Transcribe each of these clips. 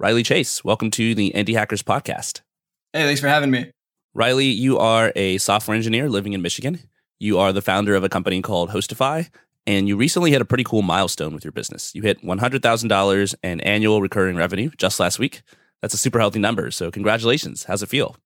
Riley Chase. Welcome to the Indie Hackers podcast. Hey, thanks for having me. Riley, you are a software engineer living in Michigan. You are the founder of a company called Hostify, and you recently hit a pretty cool milestone with your business. You hit $100,000 in annual recurring revenue just last week. That's a super healthy number. So, congratulations. How's it feel?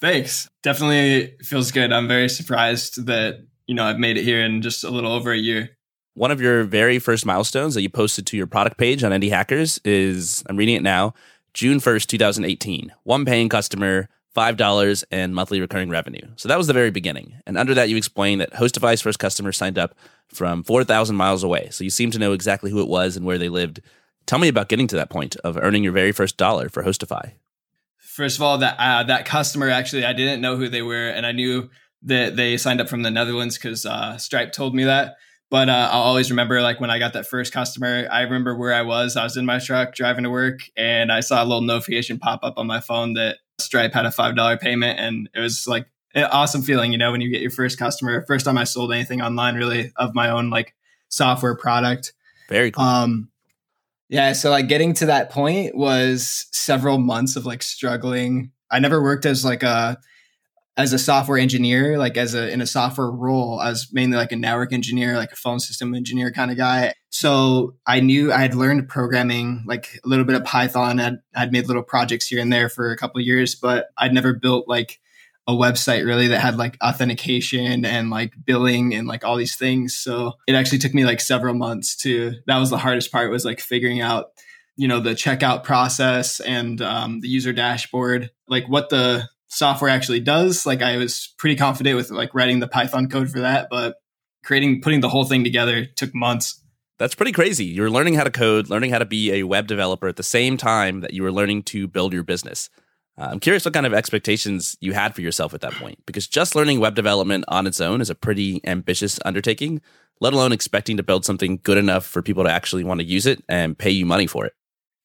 Thanks. Definitely feels good. I'm very surprised that, you know, I've made it here in just a little over a year. One of your very first milestones that you posted to your product page on Indie Hackers is I'm reading it now, June 1st, 2018. One paying customer, $5 and monthly recurring revenue. So that was the very beginning. And under that, you explained that Hostify's first customer signed up from 4,000 miles away. So you seem to know exactly who it was and where they lived. Tell me about getting to that point of earning your very first dollar for Hostify. First of all, that uh, that customer actually, I didn't know who they were, and I knew that they signed up from the Netherlands because uh, Stripe told me that. But uh, I'll always remember, like when I got that first customer, I remember where I was. I was in my truck driving to work, and I saw a little notification pop up on my phone that Stripe had a five dollar payment, and it was like an awesome feeling, you know, when you get your first customer. First time I sold anything online, really, of my own like software product. Very cool. Um, yeah, so like getting to that point was several months of like struggling. I never worked as like a as a software engineer, like as a in a software role, I was mainly like a network engineer, like a phone system engineer kind of guy. So I knew I had learned programming, like a little bit of Python. I'd, I'd made little projects here and there for a couple years, but I'd never built like a website really that had like authentication and like billing and like all these things. So it actually took me like several months to, that was the hardest part was like figuring out, you know, the checkout process and um, the user dashboard, like what the, software actually does. Like I was pretty confident with like writing the Python code for that, but creating putting the whole thing together took months. That's pretty crazy. You're learning how to code, learning how to be a web developer at the same time that you were learning to build your business. Uh, I'm curious what kind of expectations you had for yourself at that point, because just learning web development on its own is a pretty ambitious undertaking, let alone expecting to build something good enough for people to actually want to use it and pay you money for it.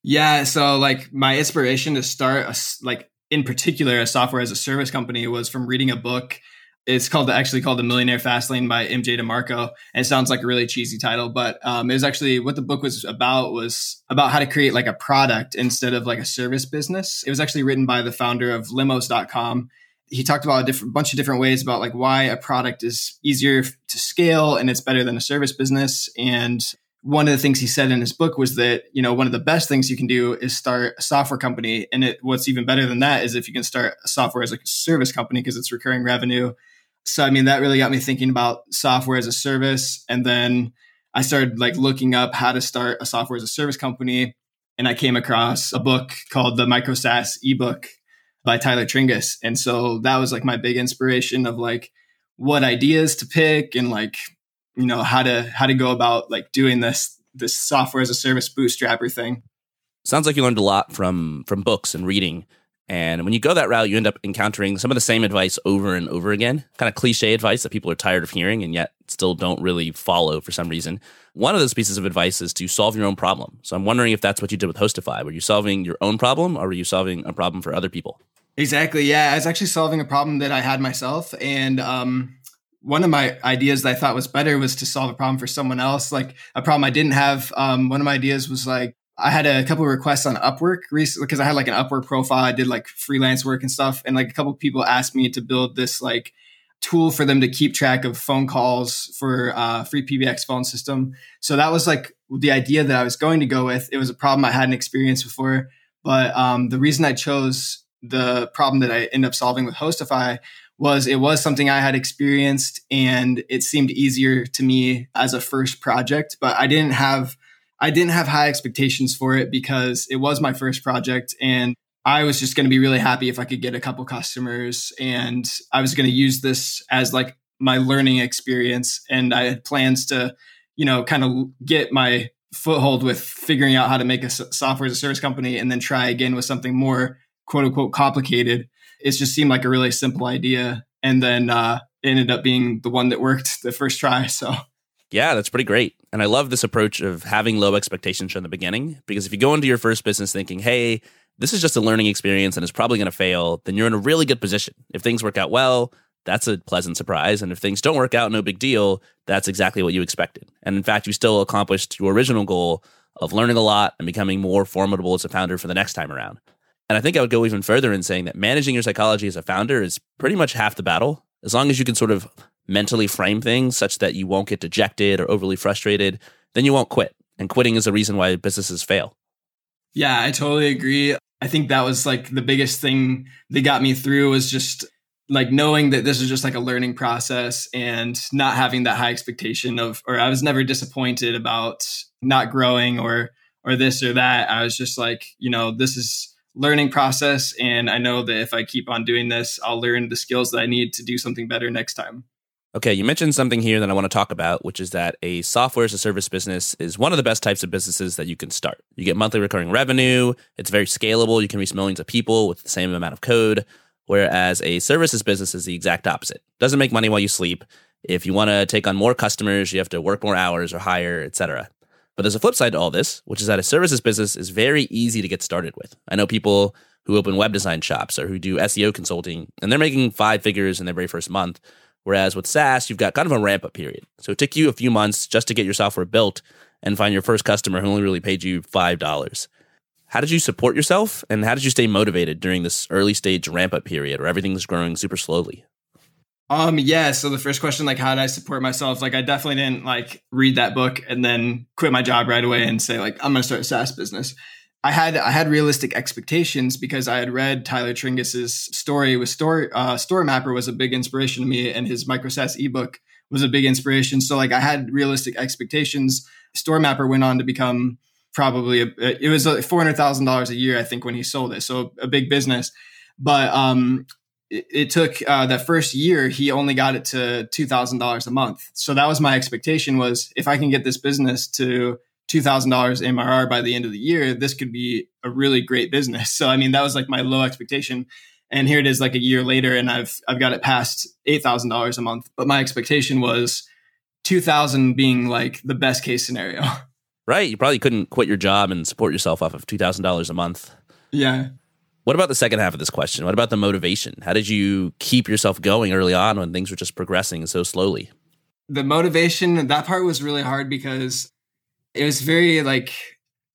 Yeah, so like my inspiration to start a, like in particular a software as a service company was from reading a book. It's called actually called the millionaire fast lane by mj demarco. And it sounds like a really cheesy title but um, it was actually what the book was about was about how to create like a product instead of like a service business. It was actually written by the founder of limos.com he talked about a different bunch of different ways about like why a product is easier to scale and it's better than a service business and one of the things he said in his book was that you know one of the best things you can do is start a software company. And it, what's even better than that is if you can start a software as a service company because it's recurring revenue. So i mean that really got me thinking about software as a service. And then i started like looking up how to start a software as a service company. And i came across a book called the micro SaaS ebook by tyler tringas and so that was like my big inspiration of like what ideas to pick and like you know how to how to go about like doing this this software as a service bootstrapper thing. Sounds like you learned a lot from from books and reading. And when you go that route you end up encountering some of the same advice over and over again. Kind of cliche advice that people are tired of hearing and yet still don't really follow for some reason. One of those pieces of advice is to solve your own problem. So i'm wondering if that's what you did with hostify. Were you solving your own problem or were you solving a problem for other people? Exactly. Yeah i was actually solving a problem that i had myself. And um one of my ideas that I thought was better was to solve a problem for someone else, like a problem I didn't have. Um, one of my ideas was like I had a couple requests on Upwork recently because I had like an Upwork profile. I did like freelance work and stuff, and like a couple people asked me to build this like tool for them to keep track of phone calls for uh, FreePBX phone system. So that was like the idea that I was going to go with. It was a problem I hadn't experienced before, but um, the reason I chose the problem that I ended up solving with Hostify was it was something I had experienced and it seemed easier to me as a first project, but I didn't have I didn't have high expectations for it because it was my first project and I was just going to be really happy if I could get a couple customers and I was going to use this as like my learning experience and I had plans to, you know, kind of get my foothold with figuring out how to make a software as a service company and then try again with something more quote unquote complicated it just seemed like a really simple idea. And then uh, it ended up being the one that worked the first try. So, yeah, that's pretty great. And I love this approach of having low expectations from the beginning because if you go into your first business thinking, hey, this is just a learning experience and it's probably going to fail, then you're in a really good position. If things work out well, that's a pleasant surprise. And if things don't work out, no big deal. That's exactly what you expected. And in fact, you still accomplished your original goal of learning a lot and becoming more formidable as a founder for the next time around. And I think I would go even further in saying that managing your psychology as a founder is pretty much half the battle. As long as you can sort of mentally frame things such that you won't get dejected or overly frustrated, then you won't quit. And quitting is a reason why businesses fail. Yeah, I totally agree. I think that was like the biggest thing that got me through was just like knowing that this is just like a learning process and not having that high expectation of or I was never disappointed about not growing or or this or that. I was just like, you know, this is learning process and I know that if I keep on doing this, I'll learn the skills that I need to do something better next time. Okay, you mentioned something here that I want to talk about, which is that a software as a service business is one of the best types of businesses that you can start. You get monthly recurring revenue, it's very scalable, you can reach millions of people with the same amount of code, whereas a services business is the exact opposite. Doesn't make money while you sleep. If you want to take on more customers, you have to work more hours or hire, etc. But there's a flip side to all this, which is that a services business is very easy to get started with. I know people who open web design shops or who do SEO consulting, and they're making five figures in their very first month Whereas with SaaS, you've got kind of a ramp up period. So it took you a few months just to get your software built and find your first customer who only really paid you $5. How did you support yourself and how did you stay motivated during this early stage ramp up period where everything's growing super slowly? Um yeah, so the first question like how did I support myself? Like I definitely didn't like read that book and then quit my job right away and say like I'm going to start a SaaS business. I had I had realistic expectations because I had read Tyler Tringas's story with Story uh, Storemapper was a big inspiration to me, and his micro SaaS ebook was a big inspiration. So like I had realistic expectations. Storemapper went on to become probably a, it was four hundred thousand dollars a year I think when he sold it, so a big business. But um, it, it took uh, that first year he only got it to two thousand dollars a month. So that was my expectation was if I can get this business to $2,000 MRR by the end of the year, this could be a really great business. So, I mean, that was like my low expectation. And here it is like a year later and I've, I've got it past $8,000 a month. But my expectation was 2000 being like the best case scenario. Right. You probably couldn't quit your job and support yourself off of $2,000 a month. Yeah. What about the second half of this question? What about the motivation? How did you keep yourself going early on when things were just progressing so slowly? The motivation, that part was really hard because it was very like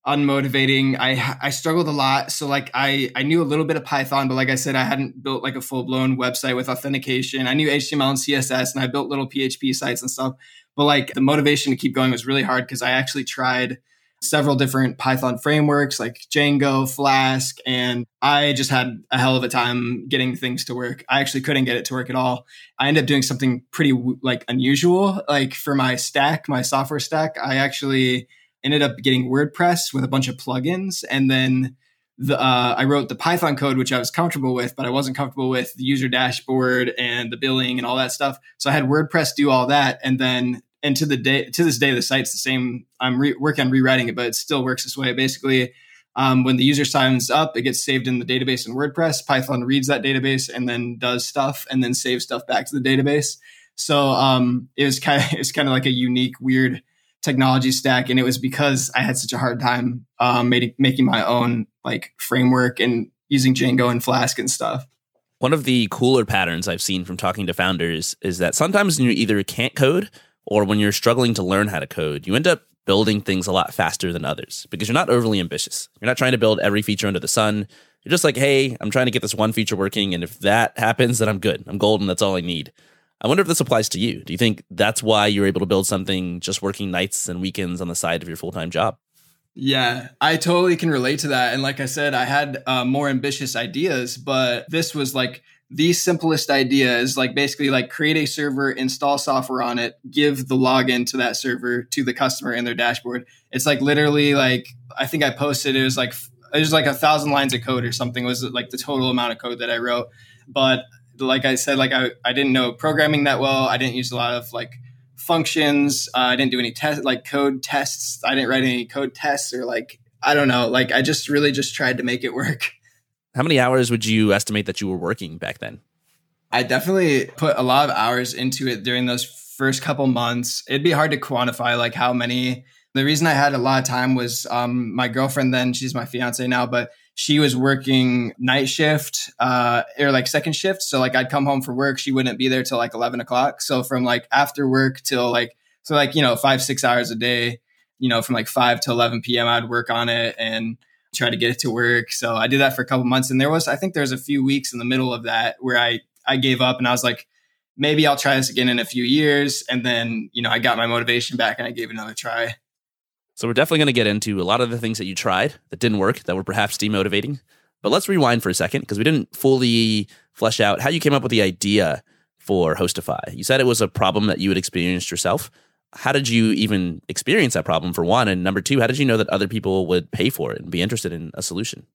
unmotivating. I I struggled a lot. So like I I knew a little bit of Python, but like I said, I hadn't built like a full blown website with authentication. I knew HTML and CSS, and I built little PHP sites and stuff. But like the motivation to keep going was really hard because I actually tried several different Python frameworks like Django, Flask, and I just had a hell of a time getting things to work. I actually couldn't get it to work at all. I ended up doing something pretty like unusual. Like for my stack, my software stack, I actually ended up getting WordPress with a bunch of plugins, and then the, uh, I wrote the Python code, which I was comfortable with, but I wasn't comfortable with the user dashboard and the billing and all that stuff. So I had WordPress do all that, and then and to the day to this day the site's the same. I'm re- working on rewriting it but it still works this way. Basically um, when the user signs up it gets saved in the database in wordpress. Python reads that database and then does stuff and then saves stuff back to the database. So um, it was kind of it's kind of like a unique weird technology stack and it was because i had such a hard time um, making, making my own like framework and using django and flask and stuff. One of the cooler patterns I've seen from talking to founders is that sometimes you either can't code or when you're struggling to learn how to code, you end up building things a lot faster than others because you're not overly ambitious. You're not trying to build every feature under the sun. You're just like, hey, I'm trying to get this one feature working. And if that happens, then I'm good. I'm golden. That's all I need. I wonder if this applies to you. Do you think that's why you're able to build something just working nights and weekends on the side of your full time job? Yeah, I totally can relate to that. And like I said, I had uh, more ambitious ideas, but this was like the simplest idea is like basically like create a server, install software on it, give the login to that server to the customer in their dashboard. It's like literally like I think I posted it was like it was like a thousand lines of code or something was like the total amount of code that I wrote. But like I said, like I, I didn't know programming that well. I didn't use a lot of like functions. Uh, I didn't do any test like code tests. I didn't write any code tests or like I don't know. Like I just really just tried to make it work. How many hours would you estimate that you were working back then? I definitely put a lot of hours into it during those first couple months. It'd be hard to quantify like how many. The reason I had a lot of time was um, my girlfriend then, she's my fiance now, but she was working night shift uh, or like second shift. So like I'd come home from work, she wouldn't be there till like 11 o'clock. So from like after work till like, so like, you know, five, six hours a day you know, from like 5 to 11 p.m., I'd work on it and try to get it to work. So I did that for a couple months. And there was, I think there was a few weeks in the middle of that where I, I gave up and I was like, maybe I'll try this again in a few years. And then, you know, I got my motivation back and I gave another try. So we're definitely going to get into a lot of the things that you tried that didn't work, that were perhaps demotivating. But let's rewind for a second because we didn't fully flesh out how you came up with the idea for Hostify. You said it was a problem that you had experienced yourself. How did you even experience that problem for one? And number two, how did you know that other people would pay for it and be interested in a solution?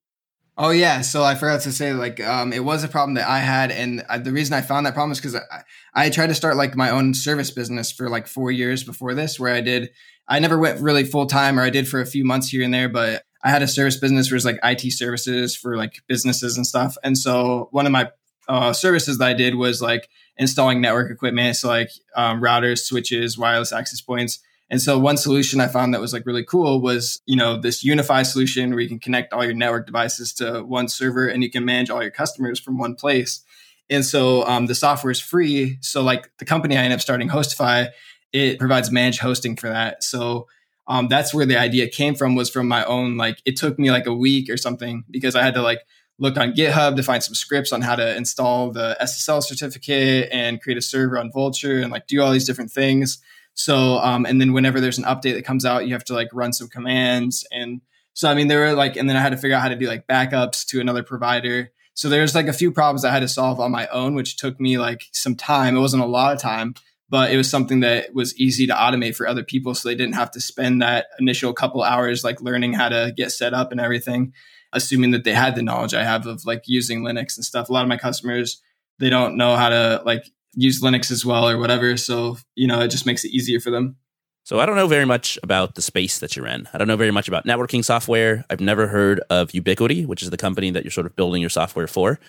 Oh yeah, so I forgot to say like um, it was a problem that I had, and I, the reason I found that problem is because I, I tried to start like my own service business for like four years before this, where I did I never went really full time, or I did for a few months here and there, but I had a service business where it was like IT services for like businesses and stuff. And so one of my uh, services that I did was like installing network equipment, so like um, routers, switches, wireless access points and so one solution I found that was like really cool was, you know, this UniFi solution where you can connect all your network devices to one server and you can manage all your customers from one place. And so um, the software is free. So like the company I ended up starting, Hostify, it provides managed hosting for that. So um, that's where the idea came from was from my own, like it took me like a week or something because I had to like look on GitHub to find some scripts on how to install the SSL certificate and create a server on Vultr and like do all these different things. So, um, and then whenever there's an update that comes out, you have to like run some commands. And so, I mean, there were like, and then I had to figure out how to do like backups to another provider. So there's like a few problems I had to solve on my own, which took me like some time. It wasn't a lot of time, but it was something that was easy to automate for other people. So they didn't have to spend that initial couple hours like learning how to get set up and everything, assuming that they had the knowledge I have of like using Linux and stuff. A lot of my customers, they don't know how to like use Linux as well or whatever. So, you know, it just makes it easier for them. So I don't know very much about the space that you're in. I don't know very much about networking software. I've never heard of Ubiquiti, which is the company that you're sort of building your software for.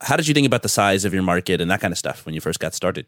How did you think about the size of your market and that kind of stuff when you first got started?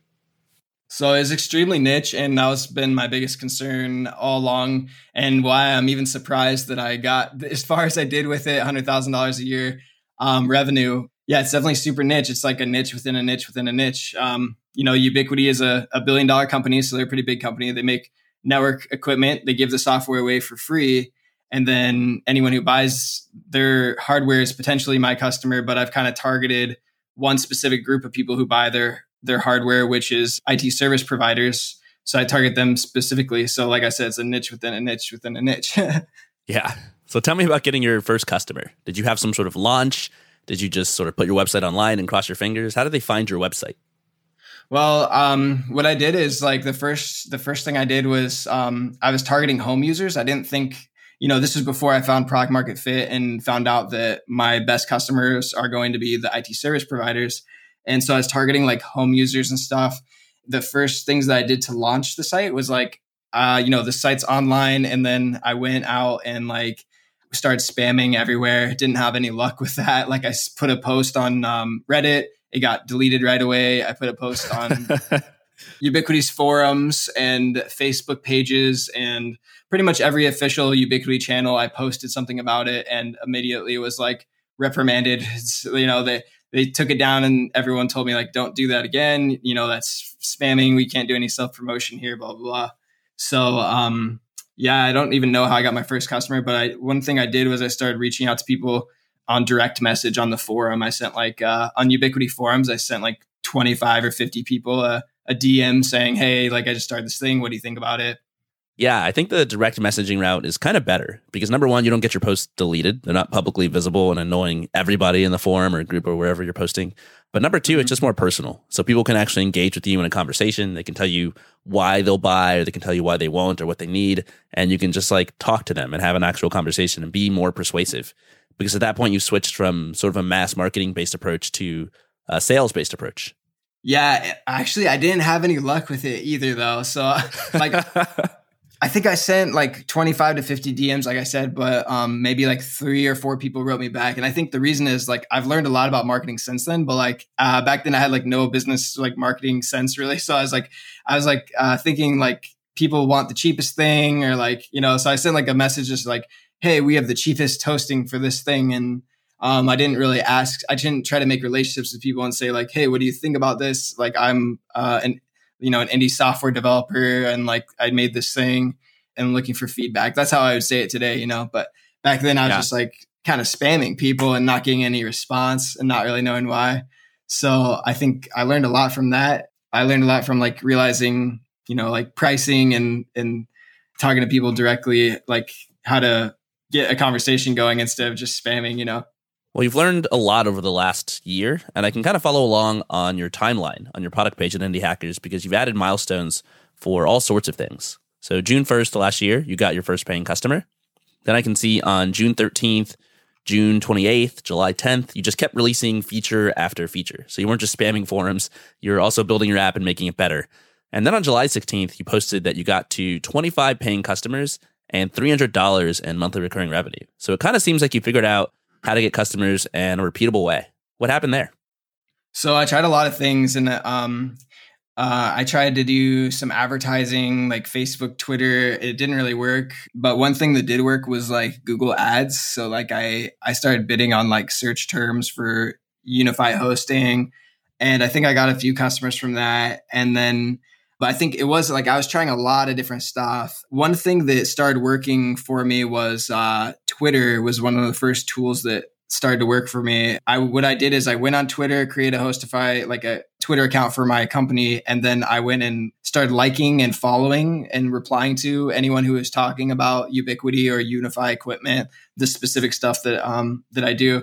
So it's extremely niche, and that's been my biggest concern all along, and why I'm even surprised that I got as far as I did with it, hundred thousand dollars a year um, revenue yeah, it's definitely super niche. It's like a niche within a niche within a niche. Um, you know, Ubiquiti is a, a billion dollar company, so they're a pretty big company. They make network equipment. They give the software away for free. And then anyone who buys their hardware is potentially my customer, but I've kind of targeted one specific group of people who buy their their hardware, which is IT service providers. So I target them specifically. So like I said, it's a niche within a niche within a niche. yeah. So tell me about getting your first customer. Did you have some sort of launch? Did you just sort of put your website online and cross your fingers? How did they find your website? Well, um, what I did is like the first the first thing I did was um, I was targeting home users. I didn't think you know this was before I found product market fit and found out that my best customers are going to be the IT service providers. And so I was targeting like home users and stuff. The first things that I did to launch the site was like, uh, you know, the site's online, and then I went out and like started spamming everywhere. Didn't have any luck with that. Like I put a post on um, Reddit, it got deleted right away. I put a post on Ubiquiti's forums and Facebook pages and pretty much every official Ubiquiti channel. I posted something about it and immediately it was like reprimanded. It's, you know, they they took it down and everyone told me like, don't do that again. You know, that's spamming. We can't do any self promotion here. Blah blah blah. So um, yeah, I don't even know how I got my first customer, but I, one thing I did was I started reaching out to people on direct message on the forum. I sent like uh, on Ubiquiti forums, I sent like 25 or 50 people a, a DM saying, Hey, like I just started this thing. What do you think about it? Yeah, I think the direct messaging route is kind of better because number one, you don't get your posts deleted. They're not publicly visible and annoying everybody in the forum or group or wherever you're posting. But number 2 mm-hmm. it's just more personal. So people can actually engage with you in a conversation. They can tell you why they'll buy or they can tell you why they won't or what they need. And you can just like talk to them and have an actual conversation and be more persuasive. Because at that point, you've switched from sort of a mass marketing based approach to a sales based approach. Yeah, actually, I didn't have any luck with it either, though. So, like, I think I sent like 25 to 50 DMs, like I said, but um, maybe like three or four people wrote me back. And I think the reason is like I've learned a lot about marketing since then, but like uh, back then I had like no business like marketing sense really. So I was like, I was like uh, thinking like people want the cheapest thing or like, you know, so I sent like a message just like, hey, we have the cheapest hosting for this thing. And um, I didn't really ask, I didn't try to make relationships with people and say like, hey, what do you think about this? Like I'm uh, an you know, an indie software developer and like I made this thing. and looking for feedback. That's how I would say it today, you know. But back then, I was yeah. just like kind of spamming people and not getting any response and not really knowing why. So I think I learned a lot from that. I learned a lot from like realizing, you know, like pricing and and talking to people directly, like how to get a conversation going instead of just spamming, you know. Well, you've learned a lot over the last year, and I can kind of follow along on your timeline on your product page at Indie Hackers because you've added milestones for all sorts of things. So, June 1st last year, you got your first paying customer. Then I can see on June 13th, June 28th, July 10th, you just kept releasing feature after feature. So, you weren't just spamming forums, you're also building your app and making it better. And then on July 16th, you posted that you got to 25 paying customers and $300 in monthly recurring revenue. So, it kind of seems like you figured out how to get customers in a repeatable way. What happened there? So I tried a lot of things, and um, uh, I tried to do some advertising like Facebook, Twitter. It didn't really work, but one thing that did work was like Google Ads. So like I I started bidding on like search terms for UniFi hosting, and I think I got a few customers from that, and then. But I think it was like I was trying a lot of different stuff. One thing that started working for me was uh, Twitter was one of the first tools that started to work for me. I what I did is I went on Twitter, created a Hostify like a Twitter account for my company, and then I went and started liking and following and replying to anyone who was talking about Ubiquiti or UniFi equipment, the specific stuff that um that I do.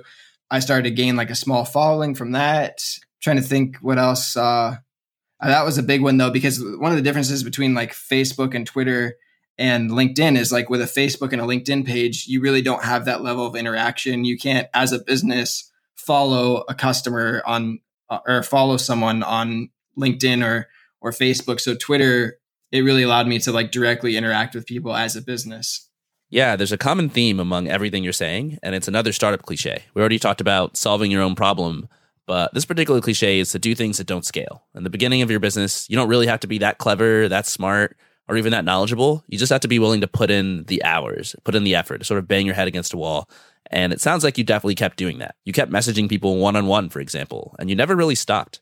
I started to gain like a small following from that. trying to think what else. Uh, that was a big one though, because one of the differences between like Facebook and Twitter and LinkedIn is like with a Facebook and a LinkedIn page, you really don't have that level of interaction. You can't, as a business, follow a customer on uh, or follow someone on LinkedIn or or Facebook. So Twitter, it really allowed me to like directly interact with people as a business. Yeah, there's a common theme among everything you're saying, and it's another startup cliche. We already talked about solving your own problem, but this particular cliche is to do things that don't scale. In the beginning of your business, you don't really have to be that clever, that smart or even that knowledgeable. You just have to be willing to put in the hours, put in the effort to sort of bang your head against a wall. And it sounds like you definitely kept doing that. You kept messaging people one on one, for example, and you never really stopped.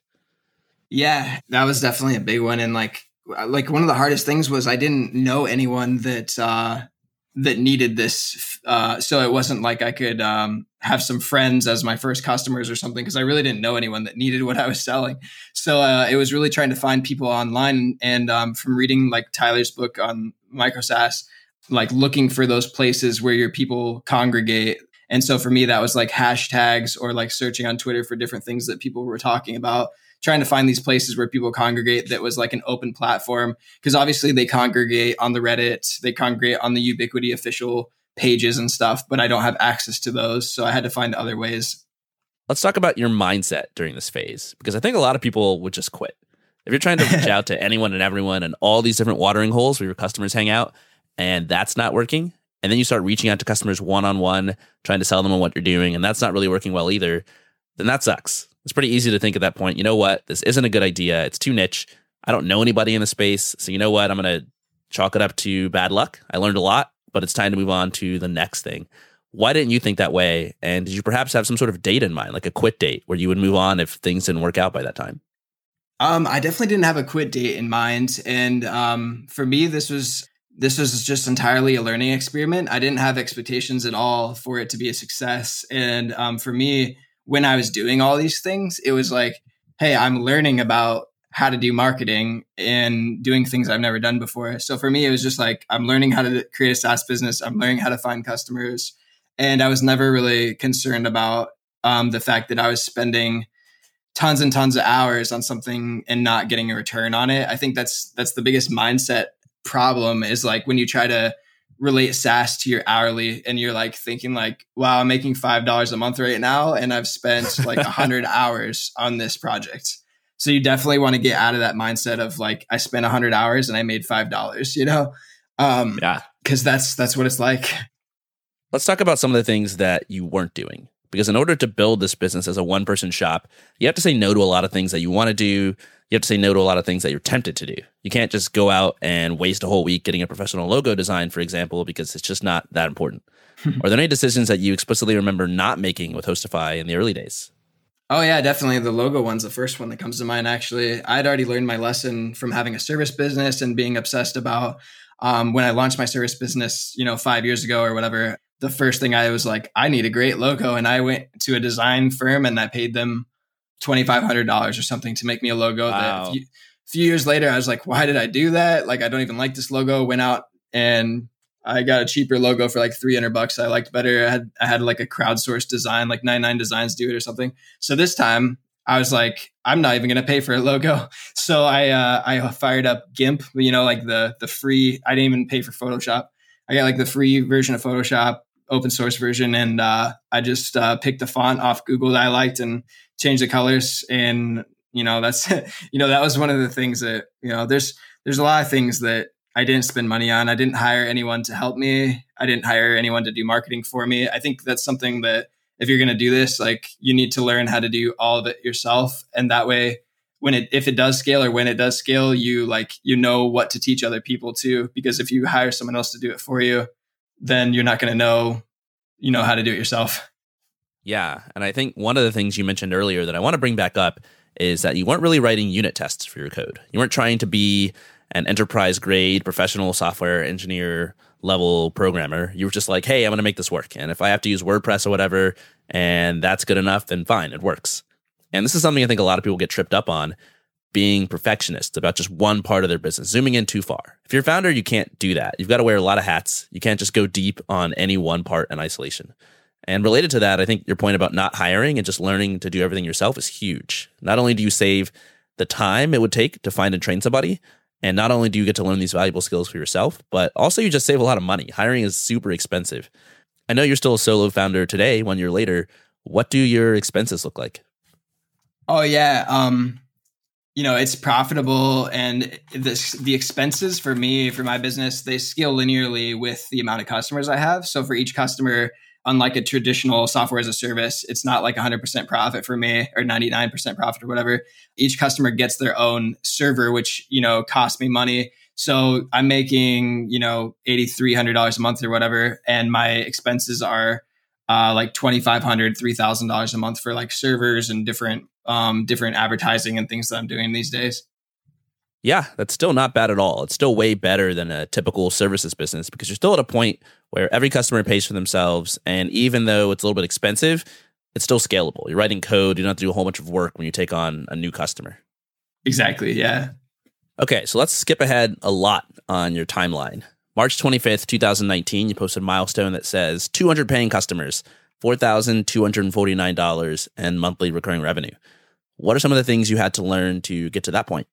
Yeah, that was definitely a big one. And like, like one of the hardest things was I didn't know anyone that uh, that needed this. Uh, so it wasn't like I could um, have some friends as my first customers or something because I really didn't know anyone that needed what I was selling. So uh, it was really trying to find people online and um, from reading like Tyler's book on MicroSaaS, like looking for those places where your people congregate. And so for me, that was like hashtags or like searching on Twitter for different things that people were talking about trying to find these places where people congregate that was like an open platform because obviously they congregate on the Reddit, they congregate on the Ubiquiti official pages and stuff, but I don't have access to those, so I had to find other ways. Let's talk about your mindset during this phase because I think a lot of people would just quit. If you're trying to reach out to anyone and everyone and all these different watering holes where your customers hang out and that's not working, and then you start reaching out to customers one on one, trying to sell them on what you're doing, and that's not really working well either, then that sucks it's pretty easy to think at that point, you know what, this isn't a good idea. It's too niche. I don't know anybody in the space. So, you know what, I'm going to chalk it up to bad luck. I learned a lot, but it's time to move on to the next thing. Why didn't you think that way? And did you perhaps have some sort of date in mind, like a quit date where you would move on if things didn't work out by that time? Um, I definitely didn't have a quit date in mind. And um, for me, this was this was just entirely a learning experiment. I didn't have expectations at all for it to be a success. And um, for me, when I was doing all these things, it was like, hey, I'm learning about how to do marketing and doing things I've never done before. So for me, it was just like, I'm learning how to create a SaaS business. I'm learning how to find customers. And I was never really concerned about um, the fact that I was spending tons and tons of hours on something and not getting a return on it. I think that's that's the biggest mindset problem is like when you try to relate SaaS to your hourly and you're like thinking like, wow, I'm making five dollars a month right now and I've spent like a hundred hours on this project. So you definitely want to get out of that mindset of like I spent a hundred hours and I made five dollars, you know? Um yeah. cause that's that's what it's like. Let's talk about some of the things that you weren't doing. Because in order to build this business as a one person shop, you have to say no to a lot of things that you want to do you have to say no to a lot of things that you're tempted to do. You can't just go out and waste a whole week getting a professional logo design, for example, because it's just not that important. Are there any decisions that you explicitly remember not making with Hostify in the early days? Oh yeah, definitely. The logo one's the first one that comes to mind. Actually, I'd already learned my lesson from having a service business and being obsessed about um, when I launched my service business, you know, five years ago or whatever, the first thing I was like, I need a great logo. And I went to a design firm and I paid them $2,500 or something to make me a logo. Wow. That a few, a few years later, I was like, why did I do that? Like, I don't even like this logo. Went out and I got a cheaper logo for like 300 bucks. I liked better. I had, I had like a crowdsourced design, like 99 designs do it or something. So this time I was like, I'm not even going to pay for a logo. So I, uh, I fired up GIMP, you know, like the, the free, I didn't even pay for Photoshop. I got like the free version of Photoshop, open source version. And, uh, I just, uh, picked a font off Google that I liked and changed the colors. And, you know, that's, you know, that was one of the things that, you know, there's, there's a lot of things that I didn't spend money on. I didn't hire anyone to help me. I didn't hire anyone to do marketing for me. I think that's something that if you're going to do this, like you need to learn how to do all of it yourself. And that way, when it, if it does scale or when it does scale, you like, you know what to teach other people too. Because if you hire someone else to do it for you, then you're not going to know, you know, how to do it yourself. Yeah. And I think one of the things you mentioned earlier that I want to bring back up is that you weren't really writing unit tests for your code. You weren't trying to be an enterprise grade professional software engineer level programmer. You were just like, hey, I'm going to make this work. And if I have to use WordPress or whatever, and that's good enough, then fine, it works. And this is something I think a lot of people get tripped up on being perfectionists about just one part of their business, zooming in too far. If you're a founder, you can't do that. You've got to wear a lot of hats. You can't just go deep on any one part in isolation. And related to that, I think your point about not hiring and just learning to do everything yourself is huge. Not only do you save the time it would take to find and train somebody, and not only do you get to learn these valuable skills for yourself, but also you just save a lot of money. Hiring is super expensive. I know you're still a solo founder today, one year later. What do your expenses look like? Oh yeah, um, you know it's profitable, and this the expenses for me for my business they scale linearly with the amount of customers I have. So for each customer, unlike a traditional software as a service, it's not like 100% profit for me or 99% profit or whatever. Each customer gets their own server, which, you know, costs me money. So I'm making, you know, $8,300 a month or whatever. And my expenses are uh, like $2,500, $3,000 a month for like servers and different, um, different advertising and things that I'm doing these days. Yeah, that's still not bad at all. It's still way better than a typical services business because you're still at a point where every customer pays for themselves. And even though it's a little bit expensive, it's still scalable. You're writing code, you don't have to do a whole bunch of work when you take on a new customer. Exactly. Yeah. Okay, so let's skip ahead a lot on your timeline. March 25th, 2019, you posted a milestone that says 200 paying customers, $4,249 and monthly recurring revenue. What are some of the things you had to learn to get to that point?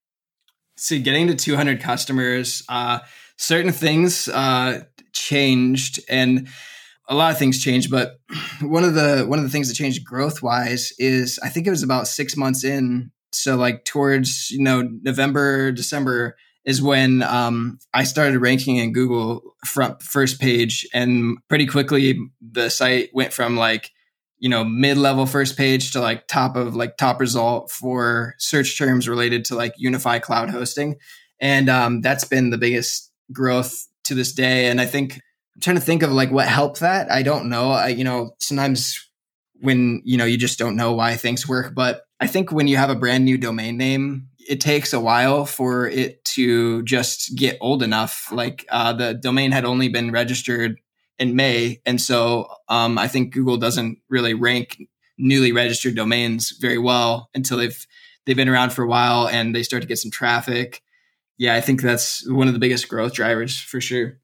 See, getting to 200 customers, uh, certain things uh, changed, and a lot of things changed. But one of the one of the things that changed growth wise is I think it was about six months in. So like towards you know November December is when um, I started ranking in Google front first page, and pretty quickly the site went from like you know mid-level first page to like top of like top result for search terms related to like UniFi cloud hosting and um, that's been the biggest growth to this day and i think i'm trying to think of like what helped that i don't know I, you know sometimes when you know you just don't know why things work but i think when you have a brand new domain name it takes a while for it to just get old enough like uh, the domain had only been registered in May. And so um, I think Google doesn't really rank newly registered domains very well until they've they've been around for a while and they start to get some traffic. Yeah, I think that's one of the biggest growth drivers for sure.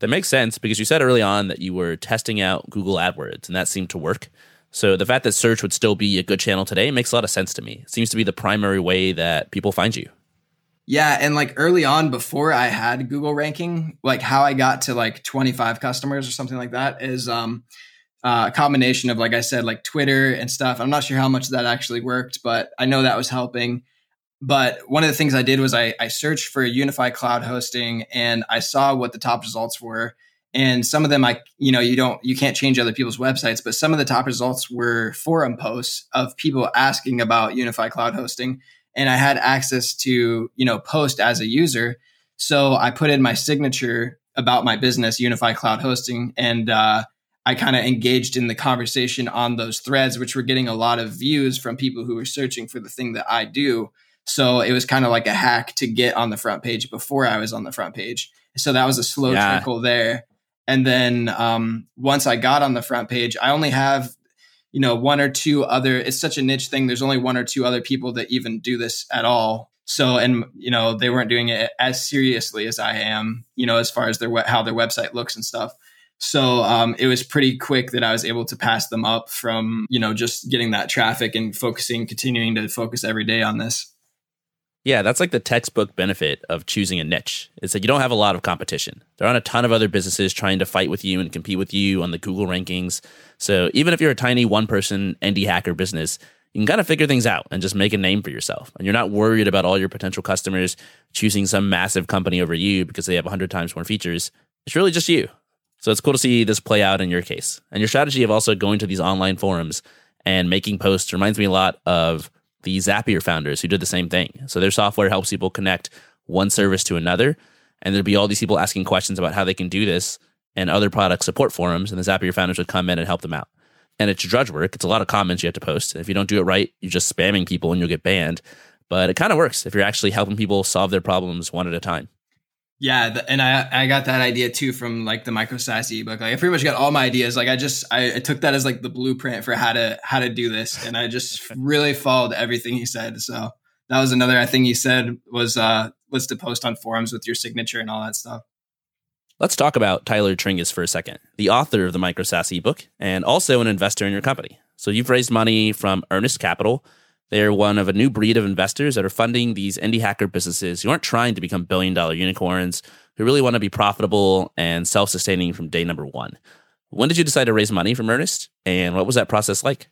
That makes sense because you said early on that you were testing out Google AdWords and that seemed to work. So the fact that search would still be a good channel today makes a lot of sense to me. It seems to be the primary way that people find you. Yeah, and like early on before I had Google ranking, like how I got to like 25 customers or something like that is um uh, a combination of like I said like Twitter and stuff. I'm not sure how much that actually worked, but I know that was helping. But one of the things I did was I, I searched for unified cloud hosting and I saw what the top results were. And some of them, I, you know, you don't, you can't change other people's websites, but some of the top results were forum posts of people asking about unified cloud hosting and I had access to, you know, post as a user. So I put in my signature about my business, UniFi Cloud Hosting, and uh, I kind of engaged in the conversation on those threads, which were getting a lot of views from people who were searching for the thing that I do. So it was kind of like a hack to get on the front page before I was on the front page. So that was a slow yeah. trickle there. And then um, once I got on the front page, I only have, you know, one or two other. It's such a niche thing. There's only one or two other people that even do this at all. So, and you know, they weren't doing it as seriously as I am. You know, as far as their how their website looks and stuff. So um, it was pretty quick that I was able to pass them up from you know just getting that traffic and focusing, continuing to focus every day on this. Yeah, that's like the textbook benefit of choosing a niche. It's that you don't have a lot of competition. There aren't a ton of other businesses trying to fight with you and compete with you on the Google rankings. So even if you're a tiny one person indie hacker business, you can kind of figure things out and just make a name for yourself. And you're not worried about all your potential customers choosing some massive company over you because they have 100 times more features. It's really just you. So it's cool to see this play out in your case. And your strategy of also going to these online forums and making posts reminds me a lot of the Zapier founders who did the same thing. So their software helps people connect one service to another. And there'd be all these people asking questions about how they can do this and other product support forums. And the Zapier founders would come in and help them out. And it's drudge work. It's a lot of comments you have to post. If you don't do it right, you're just spamming people and you'll get banned. But it kind of works if you're actually helping people solve their problems one at a time. Yeah, the, and I I got that idea too from like the MicroSaaS ebook. Like I pretty much got all my ideas. Like I just I, I, took that as like the blueprint for how to how to do this, and I just really followed everything he said. So that was another thing he said was uh was to post on forums with your signature and all that stuff. Let's talk about Tyler Tringas for a second, the author of the MicroSaaS ebook and also an investor in your company. So you've raised money from Earnest Capital they're one of a new breed of investors that are funding these indie hacker businesses who aren't trying to become billion dollar unicorns, who really want to be profitable and self sustaining from day number one. When did you decide to raise money from Earnest? And what was that process like?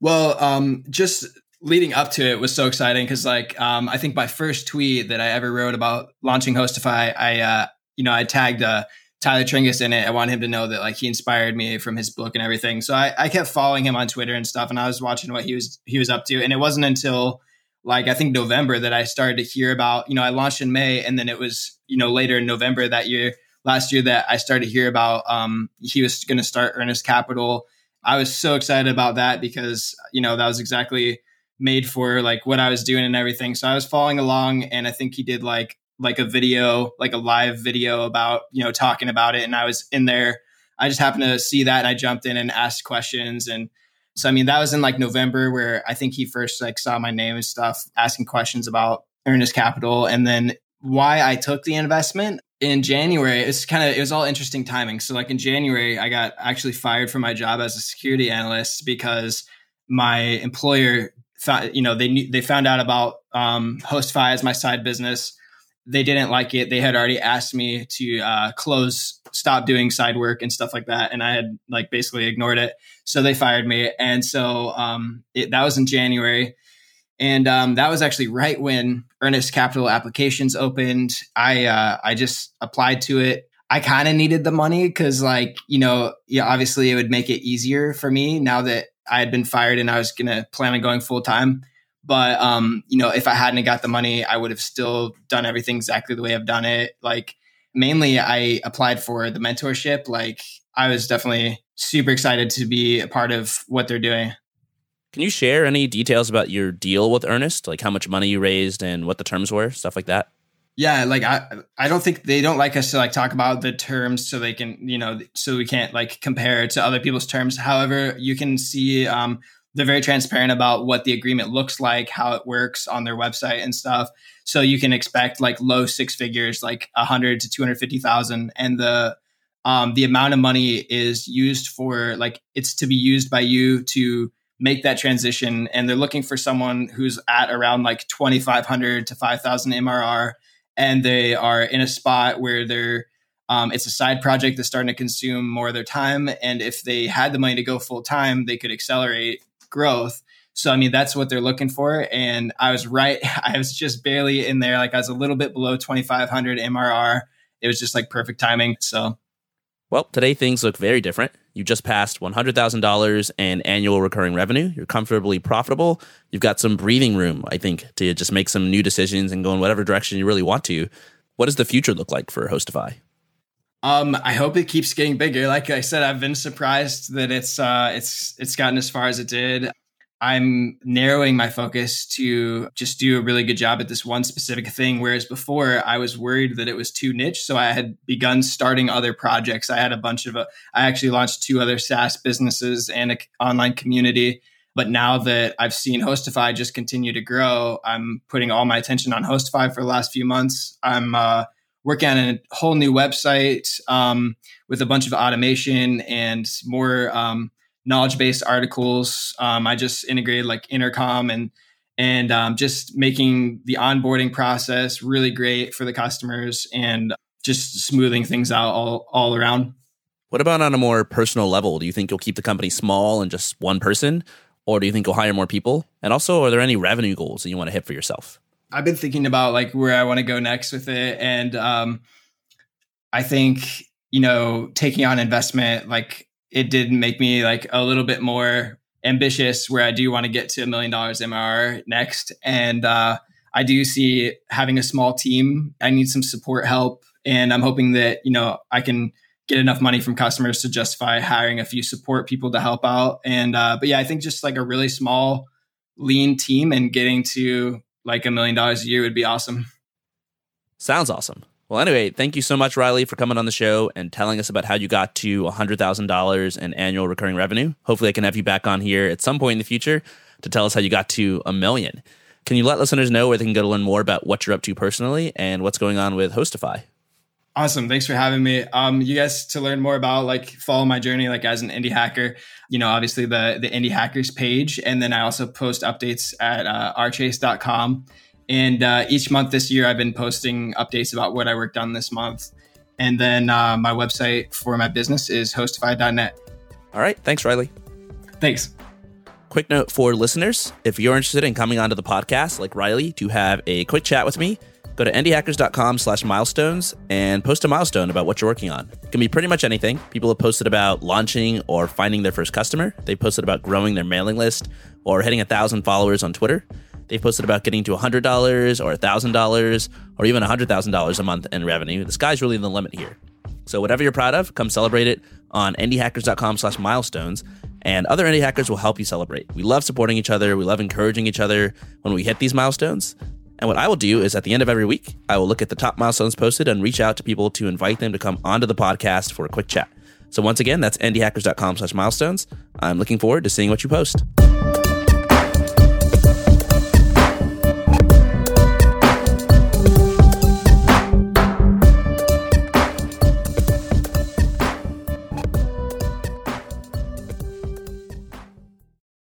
Well, um, just leading up to it was so exciting because, like, um, I think my first tweet that I ever wrote about launching Hostify, I, uh, you know, I tagged uh, Tyler Tringas in it. I want him to know that like he inspired me from his book and everything. So I, I kept following him on Twitter and stuff, and I was watching what he was he was up to. And it wasn't until like I think November that I started to hear about. You know, I launched in May, and then it was you know later in November that year, last year, that I started to hear about. Um, he was going to start Earnest Capital. I was so excited about that because you know that was exactly made for like what I was doing and everything. So I was following along, and I think he did like like a video, like a live video about, you know, talking about it. And I was in there. I just happened to see that and I jumped in and asked questions. And so, I mean, that was in like November where I think he first like saw my name and stuff, asking questions about Earnest Capital. And then why I took the investment in January, it's kind of, it was all interesting timing. So like in January, I got actually fired from my job as a security analyst because my employer thought, you know, they knew, they found out about um, Hostify as my side business they didn't like it. They had already asked me to uh, close, stop doing side work and stuff like that, and I had like basically ignored it. So they fired me, and so um, it, that was in January, and um, that was actually right when Earnest Capital Applications opened. I uh, I just applied to it. I kind of needed the money because, like, you know, yeah, obviously it would make it easier for me now that I had been fired and I was gonna plan on going full time. But um, you know, if I hadn't got the money, I would have still done everything exactly the way I've done it. Like mainly I applied for the mentorship. Like I was definitely super excited to be a part of what they're doing. Can you share any details about your deal with Earnest? Like how much money you raised and what the terms were, stuff like that? Yeah, like I I don't think they don't like us to like talk about the terms so they can, you know, so we can't like compare to other people's terms. However, you can see um they're very transparent about what the agreement looks like, how it works on their website and stuff. So you can expect like low six figures, like a hundred to two hundred fifty thousand, and the um, the amount of money is used for like it's to be used by you to make that transition, and they're looking for someone who's at around like twenty five hundred to five thousand MRR, and they are in a spot where they're um, it's a side project that's starting to consume more of their time. And if they had the money to go full time, they could accelerate growth. So I mean that's what they're looking for, and I was right. I was just barely in there. Like I was a little bit below 2,500 MRR. It was just like perfect timing. So, well, today things look very different. You just passed $100,000 in annual recurring revenue. You're comfortably profitable. You've got some breathing room, I think, to just make some new decisions and go in whatever direction you really want to. What does the future look like for Hostify? Um, I hope it keeps getting bigger. Like I said, I've been surprised that it's uh, it's it's gotten as far as it did. I'm narrowing my focus to just do a really good job at this one specific thing. Whereas before, I was worried that it was too niche. So I had begun starting other projects. I had a bunch of, uh, I actually launched two other SaaS businesses and an online community. But now that I've seen Hostify just continue to grow, I'm putting all my attention on Hostify for the last few months. I'm uh, working on a whole new website um, with a bunch of automation and more. Um, knowledge based articles. Um, I just integrated like intercom and and um, just making the onboarding process really great for the customers and just smoothing things out all all around. What about on a more personal level? Do you think you'll keep the company small and just one person, or do you think you'll hire more people? And also, are there any revenue goals that you want to hit for yourself? I've been thinking about like where I want to go next with it, and um, I think you know taking on investment like it did make me like a little bit more ambitious where I do want to get to a million dollars MRR next. And uh, I do see having a small team, I need some support help. And I'm hoping that, you know, I can get enough money from customers to justify hiring a few support people to help out. And, uh, but yeah, I think just like a really small, lean team and getting to like a million dollars a year would be awesome. Sounds awesome. Well, anyway, thank you so much, Reilly, for coming on the show and telling us about how you got to $100,000 in annual recurring revenue. Hopefully, I can have you back on here at some point in the future to tell us how you got to a million. Can you let listeners know where they can go to learn more about what you're up to personally and what's going on with HostiFi? Awesome. Thanks for having me. Um, you guys to learn more about like follow my journey, like as an indie hacker, you know, obviously the, the indie hackers page. And then I also post updates at uh, rchase.com and uh, each month this year, I've been posting updates about what I worked on this month. And then uh, my website for my business is hostifi.net. All right. Thanks, Reilly. Thanks. Quick note for listeners if you're interested in coming onto the podcast like Reilly to have a quick chat with me, go to indiehackers.com slash milestones and post a milestone about what you're working on. It can be pretty much anything. People have posted about launching or finding their first customer. They posted about growing their mailing list or hitting a thousand followers on Twitter. They've posted about getting to $100 or $1,000 or even $100,000 a month in revenue. The sky's really the limit here. So whatever you're proud of, come celebrate it on indiehackers.com slash milestones and other indie hackers will help you celebrate. We love supporting each other. We love encouraging each other when we hit these milestones. And what I will do is at the end of every week, I will look at the top milestones posted and reach out to people to invite them to come onto the podcast for a quick chat. So once again, that's indiehackers.com slash milestones. I'm looking forward to seeing what you post.